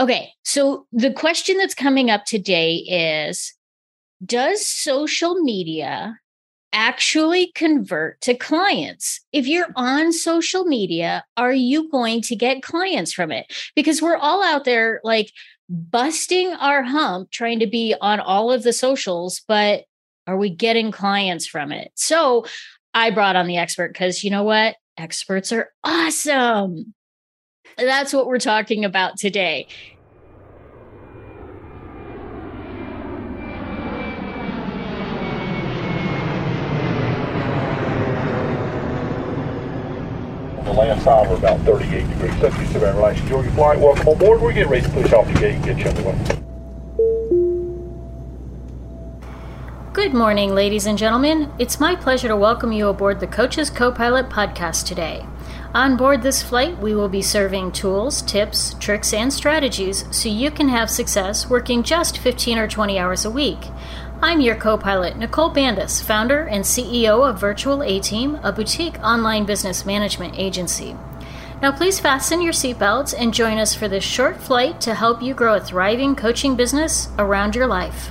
Okay. So the question that's coming up today is Does social media actually convert to clients? If you're on social media, are you going to get clients from it? Because we're all out there like busting our hump trying to be on all of the socials, but are we getting clients from it? So I brought on the expert because you know what? Experts are awesome. That's what we're talking about today. the land side, we're about 38 degrees Celsius around relation. Enjoy your flight. Welcome on board. We're getting ready to push off the gate and get you underway. Good morning, ladies and gentlemen. It's my pleasure to welcome you aboard the Coach's Co-Pilot podcast today. On board this flight, we will be serving tools, tips, tricks, and strategies so you can have success working just 15 or 20 hours a week. I'm your co pilot, Nicole Bandis, founder and CEO of Virtual A Team, a boutique online business management agency. Now, please fasten your seatbelts and join us for this short flight to help you grow a thriving coaching business around your life.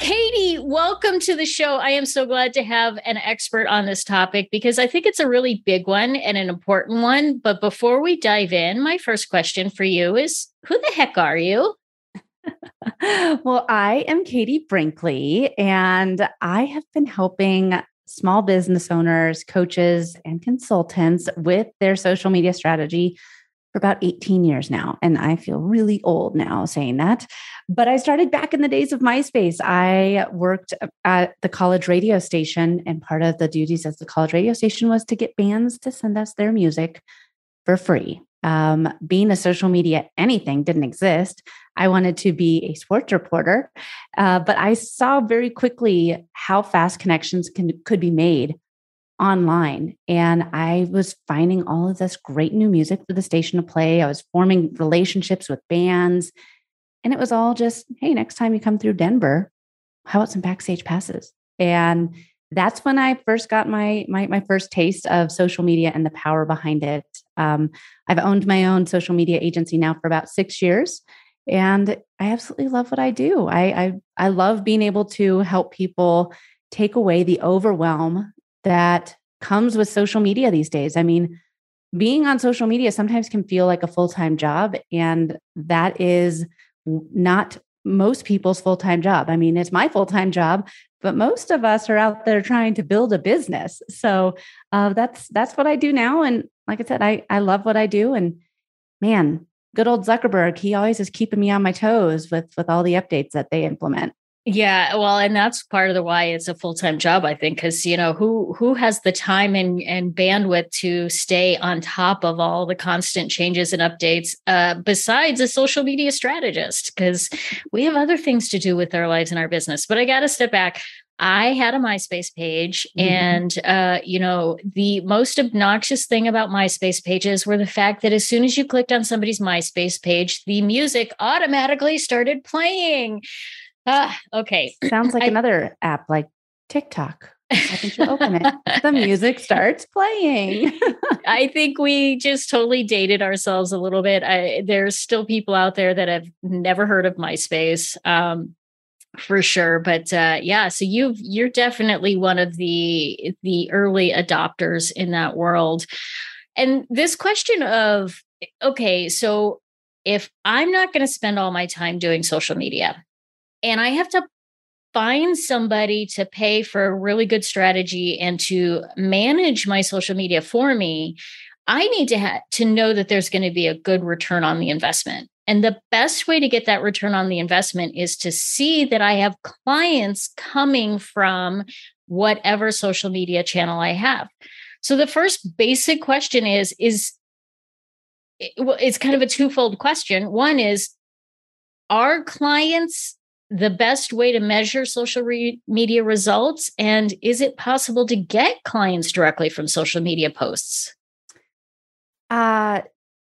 Katie, welcome to the show. I am so glad to have an expert on this topic because I think it's a really big one and an important one. But before we dive in, my first question for you is Who the heck are you? well, I am Katie Brinkley, and I have been helping small business owners, coaches, and consultants with their social media strategy for about 18 years now. And I feel really old now saying that. But I started back in the days of MySpace. I worked at the college radio station, and part of the duties as the college radio station was to get bands to send us their music for free. Um, being a social media anything didn't exist. I wanted to be a sports reporter, uh, but I saw very quickly how fast connections can, could be made online. And I was finding all of this great new music for the station to play. I was forming relationships with bands. And it was all just, hey, next time you come through Denver, how about some backstage passes? And that's when I first got my my my first taste of social media and the power behind it. Um, I've owned my own social media agency now for about six years, and I absolutely love what I do. I I, I love being able to help people take away the overwhelm that comes with social media these days. I mean, being on social media sometimes can feel like a full time job, and that is not most people's full time job. I mean, it's my full time job, but most of us are out there trying to build a business. So uh, that's that's what I do now. And like I said, I I love what I do. And man, good old Zuckerberg, he always is keeping me on my toes with with all the updates that they implement. Yeah, well, and that's part of the why it's a full-time job, I think, because you know, who who has the time and, and bandwidth to stay on top of all the constant changes and updates uh, besides a social media strategist? Because we have other things to do with our lives and our business. But I gotta step back. I had a MySpace page, mm-hmm. and uh, you know, the most obnoxious thing about MySpace pages were the fact that as soon as you clicked on somebody's MySpace page, the music automatically started playing. Ah, okay. Sounds like I, another app like TikTok. I think you open it. the music starts playing. I think we just totally dated ourselves a little bit. I, there's still people out there that have never heard of MySpace. Um, for sure but uh yeah so you've you're definitely one of the the early adopters in that world and this question of okay so if i'm not going to spend all my time doing social media and I have to find somebody to pay for a really good strategy and to manage my social media for me, I need to ha- to know that there's going to be a good return on the investment. And the best way to get that return on the investment is to see that I have clients coming from whatever social media channel I have. So the first basic question is is it's kind of a twofold question. One is are clients the best way to measure social re- media results? And is it possible to get clients directly from social media posts? Uh,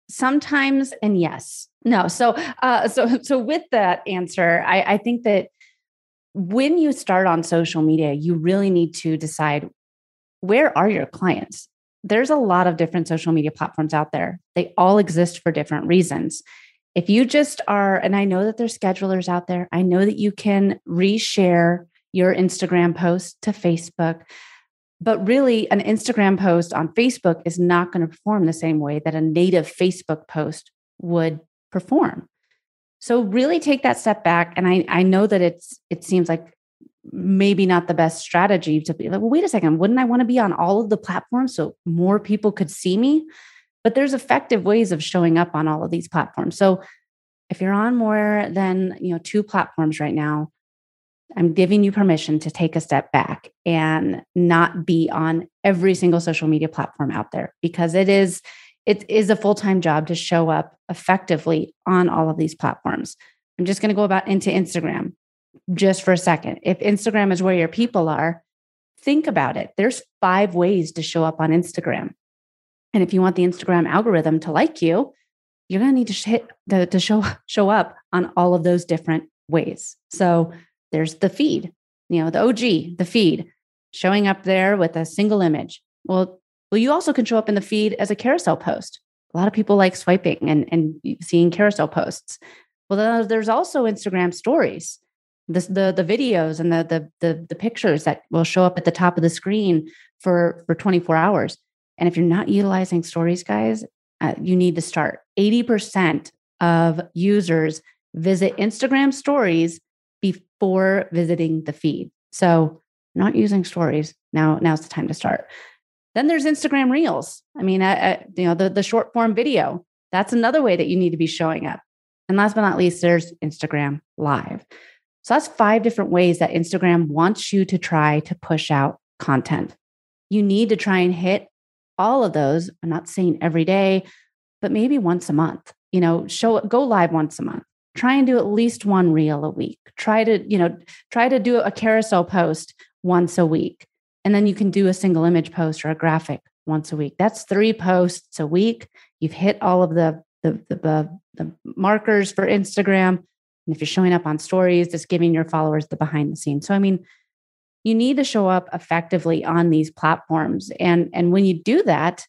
sometimes and yes. No. So, uh, so, so with that answer, I, I think that when you start on social media, you really need to decide where are your clients? there's a lot of different social media platforms out there. They all exist for different reasons. If you just are, and I know that there's schedulers out there, I know that you can reshare your Instagram post to Facebook. But really, an Instagram post on Facebook is not going to perform the same way that a native Facebook post would perform. So really take that step back. And I, I know that it's it seems like maybe not the best strategy to be like, well, wait a second, wouldn't I want to be on all of the platforms so more people could see me? But there's effective ways of showing up on all of these platforms. So if you're on more than you know two platforms right now, I'm giving you permission to take a step back and not be on every single social media platform out there because it is it is a full-time job to show up effectively on all of these platforms. I'm just going to go about into Instagram just for a second. If Instagram is where your people are, think about it. There's five ways to show up on Instagram. And if you want the Instagram algorithm to like you, you're going to need to hit the, to show show up on all of those different ways. So there's the feed, you know, the OG, the feed, showing up there with a single image. Well, well, you also can show up in the feed as a carousel post. A lot of people like swiping and, and seeing carousel posts. Well, there's also Instagram stories, the, the, the videos and the, the, the, the pictures that will show up at the top of the screen for, for 24 hours. And if you're not utilizing stories, guys, uh, you need to start. 80% of users visit Instagram stories before visiting the feed. So, not using stories. Now, now's the time to start. Then there's Instagram Reels. I mean, I, I, you know, the, the short form video. That's another way that you need to be showing up. And last but not least, there's Instagram Live. So that's five different ways that Instagram wants you to try to push out content. You need to try and hit all of those. I'm not saying every day, but maybe once a month. You know, show go live once a month. Try and do at least one reel a week. Try to, you know, try to do a carousel post once a week. And then you can do a single image post or a graphic once a week. That's three posts a week. You've hit all of the the, the, the markers for Instagram. And if you're showing up on stories, just giving your followers the behind the scenes. So, I mean, you need to show up effectively on these platforms. And, and when you do that,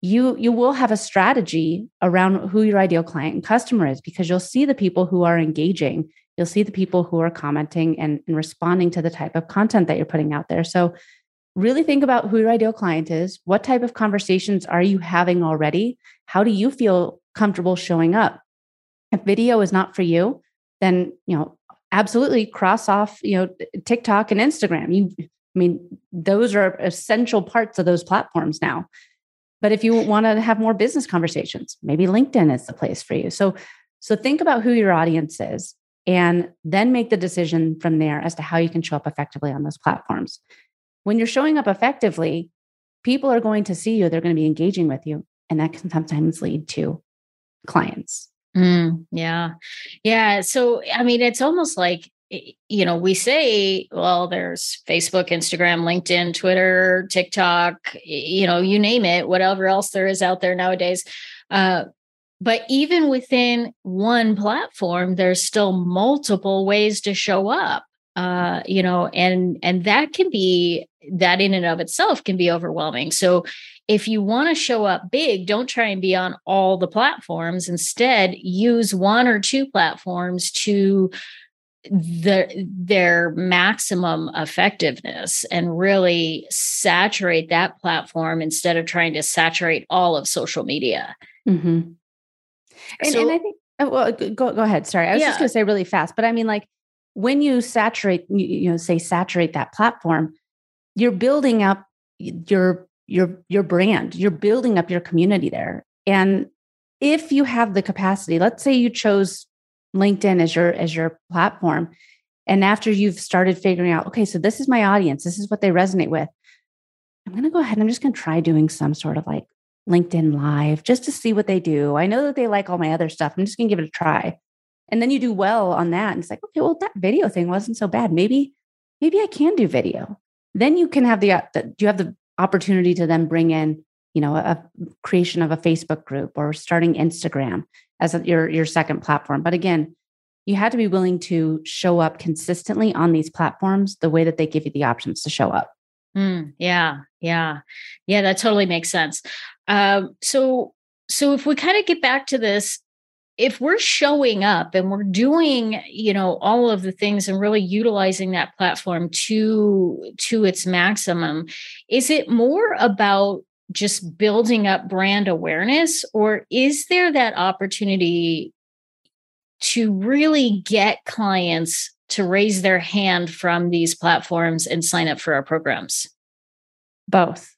you you will have a strategy around who your ideal client and customer is because you'll see the people who are engaging. You'll see the people who are commenting and, and responding to the type of content that you're putting out there. So really think about who your ideal client is. What type of conversations are you having already? How do you feel comfortable showing up? If video is not for you then you know absolutely cross off you know tiktok and instagram you i mean those are essential parts of those platforms now but if you want to have more business conversations, maybe LinkedIn is the place for you. So, so think about who your audience is and then make the decision from there as to how you can show up effectively on those platforms. When you're showing up effectively, people are going to see you, they're going to be engaging with you, and that can sometimes lead to clients. Mm, yeah. Yeah. So, I mean, it's almost like you know, we say, well, there's Facebook, Instagram, LinkedIn, Twitter, TikTok, you know, you name it, whatever else there is out there nowadays. Uh, but even within one platform, there's still multiple ways to show up. Uh, you know, and and that can be that in and of itself can be overwhelming. So if you want to show up big, don't try and be on all the platforms. Instead, use one or two platforms to the, their maximum effectiveness and really saturate that platform instead of trying to saturate all of social media. Mm-hmm. And, so, and, I think, oh, well, go, go ahead. Sorry. I was yeah. just going to say really fast, but I mean, like when you saturate, you know, say saturate that platform, you're building up your, your, your brand, you're building up your community there. And if you have the capacity, let's say you chose LinkedIn as your as your platform. And after you've started figuring out, okay, so this is my audience, this is what they resonate with. I'm going to go ahead and I'm just going to try doing some sort of like LinkedIn live just to see what they do. I know that they like all my other stuff. I'm just going to give it a try. And then you do well on that and it's like, okay, well that video thing wasn't so bad. Maybe maybe I can do video. Then you can have the, uh, the you have the opportunity to then bring in, you know, a, creation of a Facebook group or starting Instagram as your your second platform. But again, you had to be willing to show up consistently on these platforms the way that they give you the options to show up. Mm, yeah, yeah, yeah. That totally makes sense. Um, so, so if we kind of get back to this, if we're showing up and we're doing, you know, all of the things and really utilizing that platform to to its maximum, is it more about just building up brand awareness, or is there that opportunity to really get clients to raise their hand from these platforms and sign up for our programs? Both.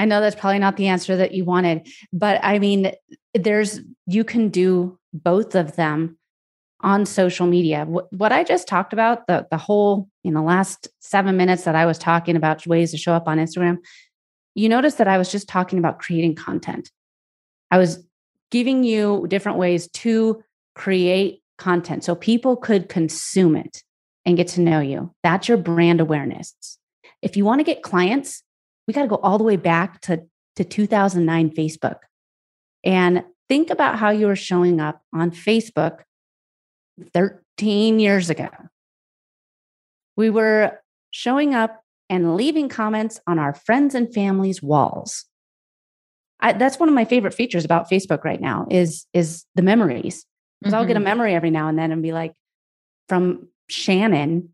I know that's probably not the answer that you wanted, but I mean, there's, you can do both of them on social media. What, what I just talked about, the, the whole, in the last seven minutes that I was talking about ways to show up on Instagram, you notice that I was just talking about creating content. I was giving you different ways to create content so people could consume it and get to know you. That's your brand awareness. If you want to get clients, we got to go all the way back to, to 2009 Facebook and think about how you were showing up on Facebook 13 years ago. We were showing up and leaving comments on our friends and family's walls. I, that's one of my favorite features about Facebook right now is is the memories. Because mm-hmm. I'll get a mm-hmm. memory every now and then and be like, from Shannon,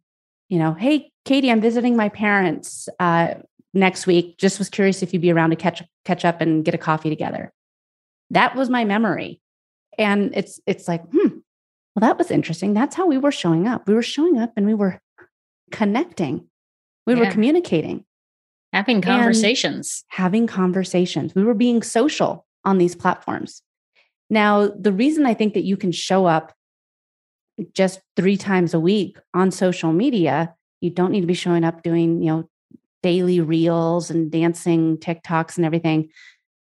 you know, hey, Katie, I'm visiting my parents uh, next week. Just was curious if you'd be around to catch catch up and get a coffee together. That was my memory, and it's it's like, hmm, well, that was interesting. That's how we were showing up. We were showing up and we were connecting. We yeah. were communicating, having conversations, having conversations. We were being social on these platforms. Now, the reason I think that you can show up just three times a week on social media, you don't need to be showing up doing, you know, daily reels and dancing TikToks and everything.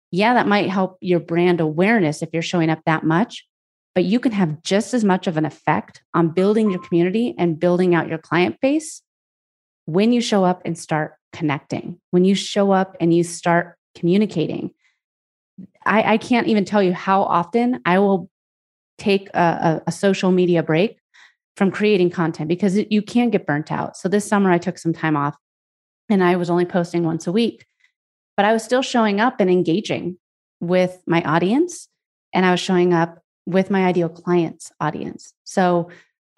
Yeah, that might help your brand awareness if you're showing up that much, but you can have just as much of an effect on building your community and building out your client base when you show up and start connecting, when you show up and you start communicating. I, I can't even tell you how often I will take a, a, a social media break from creating content because you can get burnt out. So this summer I took some time off and I was only posting once a week, but I was still showing up and engaging with my audience and I was showing up with my ideal clients audience. So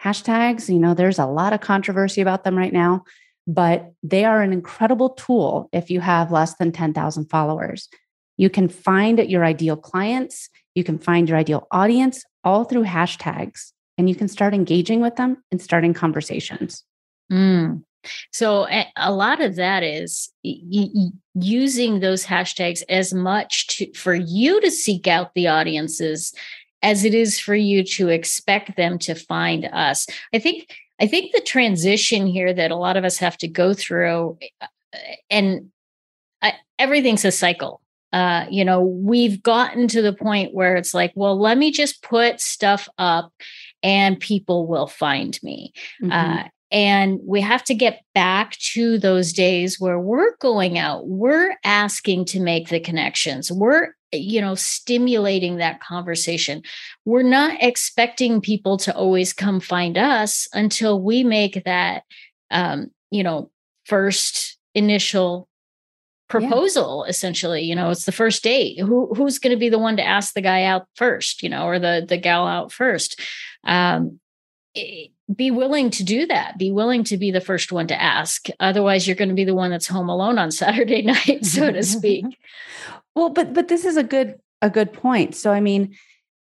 hashtags, you know, there's a lot of controversy about them right now, but they are an incredible tool if you have less than 10,000 followers. You can find your ideal clients, you can find your ideal audience all through hashtags, and you can start engaging with them and starting conversations. Mm. So a lot of that is using those hashtags as much to, for you to seek out the audiences as it is for you to expect them to find us. I think I think the transition here that a lot of us have to go through uh, and I, everything's a cycle uh, you know, we've gotten to the point where it's like, well, let me just put stuff up and people will find me. Mm-hmm. Uh, and we have to get back to those days where we're going out, we're asking to make the connections, we're, you know, stimulating that conversation. We're not expecting people to always come find us until we make that, um, you know, first initial proposal yeah. essentially you know it's the first date who who's going to be the one to ask the guy out first you know or the the gal out first um Eh, be willing to do that. Be willing to be the first one to ask. Otherwise you're going to be the one that's home alone on saturday night so to speak. Well but but this is a good a good point. So i mean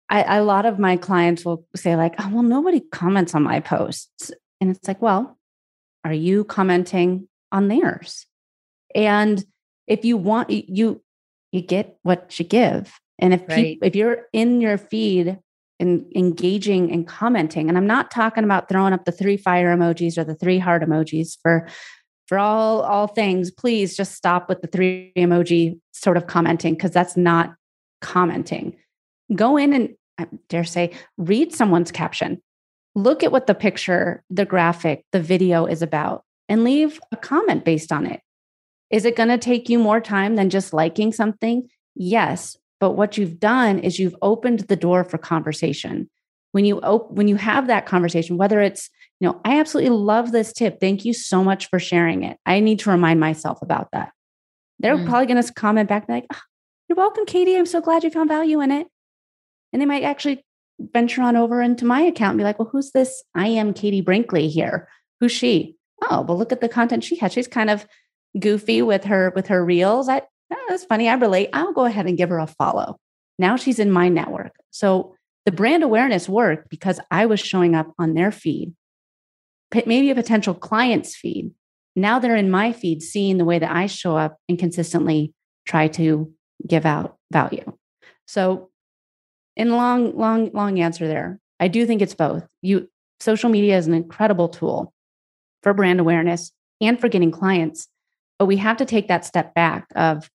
I, a lot of my clients will say like oh well nobody comments on my posts. And it's like well are you commenting on theirs? And if you want you you get what you give. And if right. if you're in your feed and engaging and commenting. And i'm not talking about throwing up the three fire emojis or the three heart emojis for for all all things. Please just stop with the three emoji sort of commenting because that's not commenting. Go in and i dare say read someone's caption. Look at what the picture the graphic the video is about and leave a comment based on it. Is it going to take you more time than just liking something? Yes. But what you've done is you've opened the door for conversation. When you op- when you have that conversation, whether it's you know, I absolutely love this tip. Thank you so much for sharing it. I need to remind myself about that. They're mm. probably going to comment back like, oh, "You're welcome, Katie. I'm so glad you found value in it." And they might actually venture on over into my account and be like, "Well, who's this? I am Katie Brinkley here. Who's she? Oh, well, look at the content she has. She's kind of goofy with her with her reels. I oh, that's funny. I relate. I'll go ahead and give her a follow. Now she's in my network. So the brand awareness worked because I was showing up on their feed, maybe a potential client's feed. Now they're in my feed, seeing the way that I show up and consistently try to give out value. So, in long, long, long answer there, I do think it's both. You social media is an incredible tool for brand awareness and for getting clients, but we have to take that step back of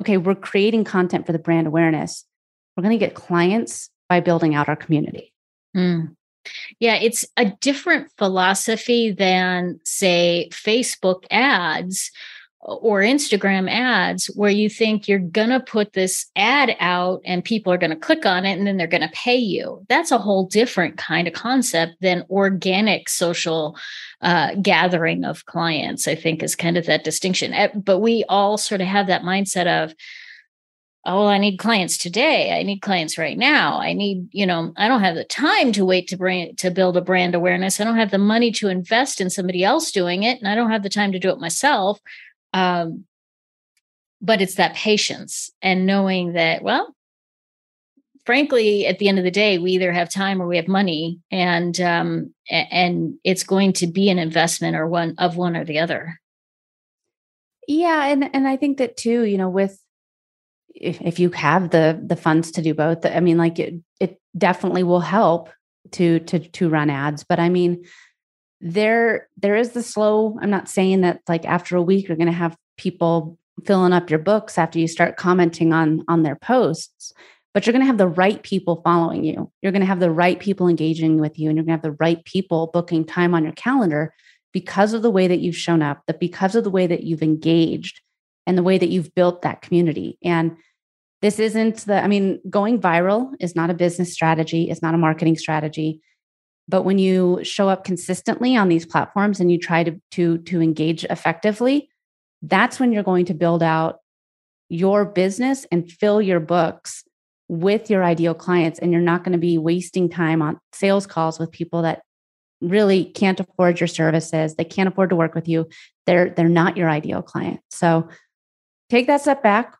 okay, we're creating content for the brand awareness. We're going to get clients by building out our community. Mm. Yeah, it's a different philosophy than, say, Facebook ads or Instagram ads, where you think you're going to put this ad out and people are going to click on it and then they're going to pay you. That's a whole different kind of concept than organic social uh, gathering of clients, I think is kind of that distinction. Eh, but we all sort of have that mindset of, oh i need clients today i need clients right now i need you know i don't have the time to wait to bring to build a brand awareness i don't have the money to invest in somebody else doing it and i don't have the time to do it myself um, but it's that patience and knowing that well frankly at the end of the day we either have time or we have money and um, and it's going to be an investment or one of one or the other. Yeah and and i think that too you know with if, if you have the the funds to do both i mean like it it definitely will help to to to run ads but i mean there there is the slow i'm not saying that like after a week you're going to have people filling up your books after you start commenting on on their posts but you're going to have the right people following you you're going to have the right people engaging with you and you're going to have the right people booking time on your calendar because of the way that you've shown up that because of the way that you've engaged and the way that you've built that community. And this isn't the, I mean, going viral is not a business strategy, it's not a marketing strategy. But when you show up consistently on these platforms and you try to, to, to engage effectively, that's when you're going to build out your business and fill your books with your ideal clients. And you're not going to be wasting time on sales calls with people that really can't afford your services. They can't afford to work with you. They're, they're not your ideal client. So take that step back,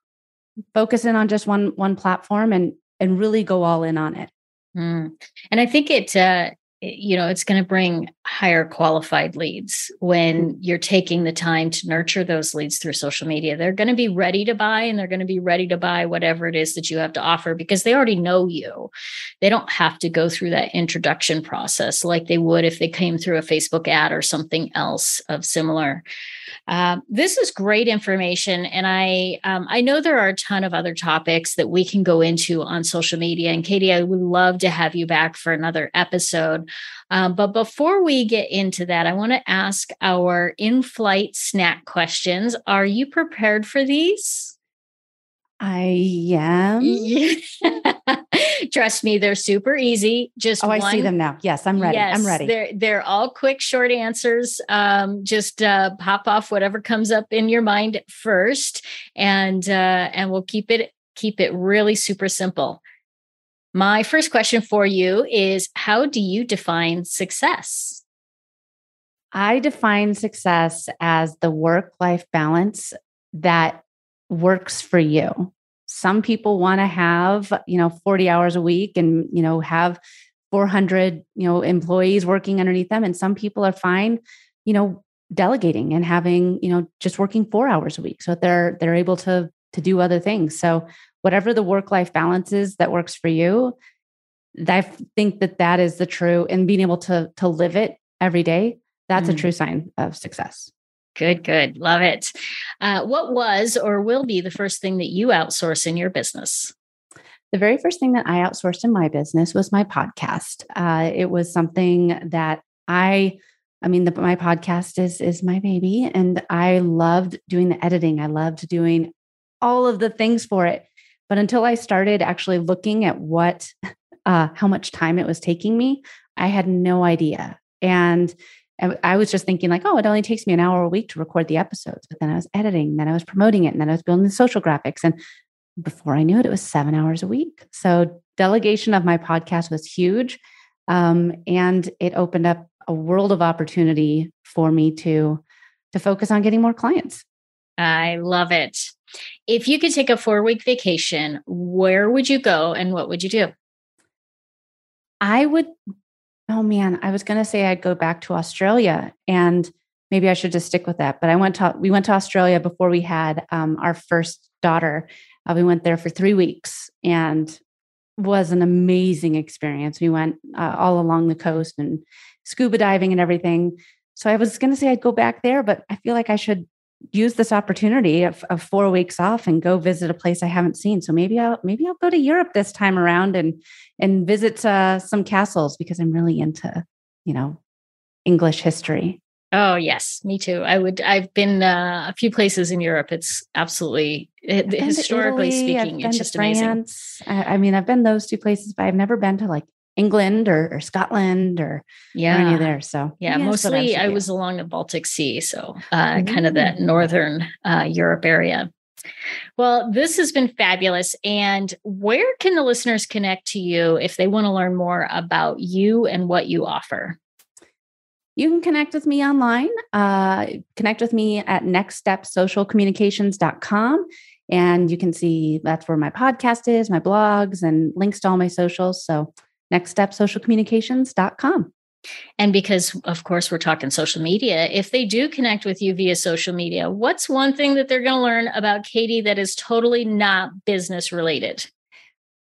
focus in on just one one platform and and really go all in on it. Mm. And I think it uh you know it's going to bring higher qualified leads when you're taking the time to nurture those leads through social media they're going to be ready to buy and they're going to be ready to buy whatever it is that you have to offer because they already know you they don't have to go through that introduction process like they would if they came through a facebook ad or something else of similar uh, this is great information, and I um, I know there are a ton of other topics that we can go into on social media. And Katie, I would love to have you back for another episode. Um, but before we get into that, I want to ask our in-flight snack questions. Are you prepared for these? I am. Trust me, they're super easy. Just oh, one, I see them now. Yes, I'm ready. Yes, I'm ready. They're they're all quick, short answers. Um, just uh, pop off whatever comes up in your mind first, and uh, and we'll keep it keep it really super simple. My first question for you is: How do you define success? I define success as the work life balance that works for you. Some people want to have, you know, 40 hours a week and, you know, have 400, you know, employees working underneath them and some people are fine, you know, delegating and having, you know, just working 4 hours a week so they're they're able to to do other things. So whatever the work life balance is that works for you, I think that that is the true and being able to to live it every day, that's mm. a true sign of success. Good, good. Love it. Uh, what was or will be the first thing that you outsource in your business? The very first thing that I outsourced in my business was my podcast. Uh, it was something that I, I mean, the, my podcast is is my baby, and I loved doing the editing. I loved doing all of the things for it. But until I started actually looking at what, uh, how much time it was taking me, I had no idea And I was just thinking like, oh, it only takes me an hour a week to record the episodes. But then I was editing, then I was promoting it, and then I was building the social graphics. And before I knew it, it was seven hours a week. So delegation of my podcast was huge. Um, and it opened up a world of opportunity for me to to focus on getting more clients. I love it. If you could take a four week vacation, where would you go and what would you do? I would oh man, I was going to say I'd go back to Australia and maybe I should just stick with that. But I went to, we went to Australia before we had um, our first daughter. Uh, we went there for three weeks and was an amazing experience. We went uh, all along the coast and scuba diving and everything. So I was going to say I'd go back there, but I feel like I should use this opportunity of, of, four weeks off and go visit a place I haven't seen. So maybe I'll maybe I'll go to Europe this time around and and visit uh, some castles because I'm really into you know English history. Oh yes, me too. I would. I've been uh, a few places in Europe. It's absolutely historically Italy, speaking, it's just amazing. I, I mean, I've been those two places, but I've never been to like England or, or Scotland or yeah, or any there. So yeah, mostly I was along the Baltic Sea, so uh, kind of that northern uh, Europe area. Well, this has been fabulous. And where can the listeners connect to you if they want to learn more about you and what you offer? You can connect with me online. Uh, connect with me at nextstepsocialcommunications.com. And you can see that's where my podcast is, my blogs, and links to all my socials. So nextstepsocialcommunications.com. And because, of course, we're talking social media, if they do connect with you via social media, what's one thing that they're going to learn about Katie that is totally not business related?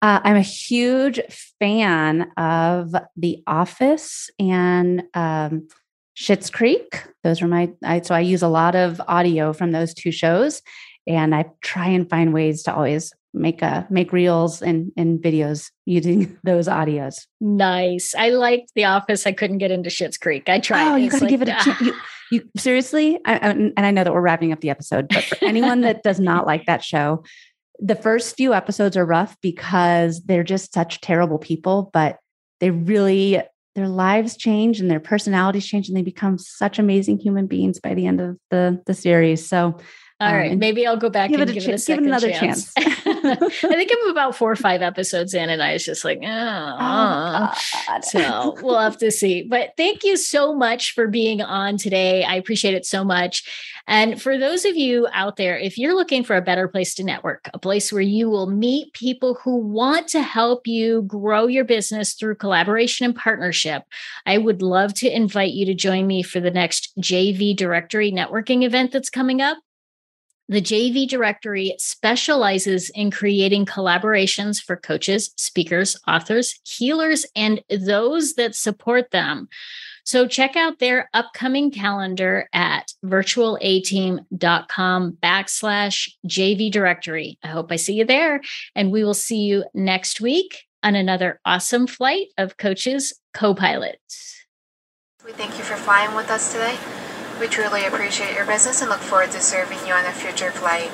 Uh, I'm a huge fan of The Office and um, Schitt's Creek. Those are my, I, so I use a lot of audio from those two shows. And I try and find ways to always make a make reels and and videos using those audios. Nice. I liked The Office. I couldn't get into Schitt's Creek. I tried. Oh, you got to like, give it a chance. You, you seriously? I, I, and I know that we're wrapping up the episode, but for anyone that does not like that show, the first few episodes are rough because they're just such terrible people, but they really their lives change and their personalities change and they become such amazing human beings by the end of the the series. So all um, right, maybe I'll go back give and it a give, ch- it give it another chance. chance. I think I'm about four or five episodes in, and I was just like, oh, oh so we'll have to see. But thank you so much for being on today. I appreciate it so much. And for those of you out there, if you're looking for a better place to network, a place where you will meet people who want to help you grow your business through collaboration and partnership, I would love to invite you to join me for the next JV Directory networking event that's coming up. The JV directory specializes in creating collaborations for coaches, speakers, authors, healers, and those that support them. So check out their upcoming calendar at virtualateam.com backslash JV directory. I hope I see you there. And we will see you next week on another awesome flight of coaches co-pilots. We thank you for flying with us today. We truly appreciate your business and look forward to serving you on a future flight.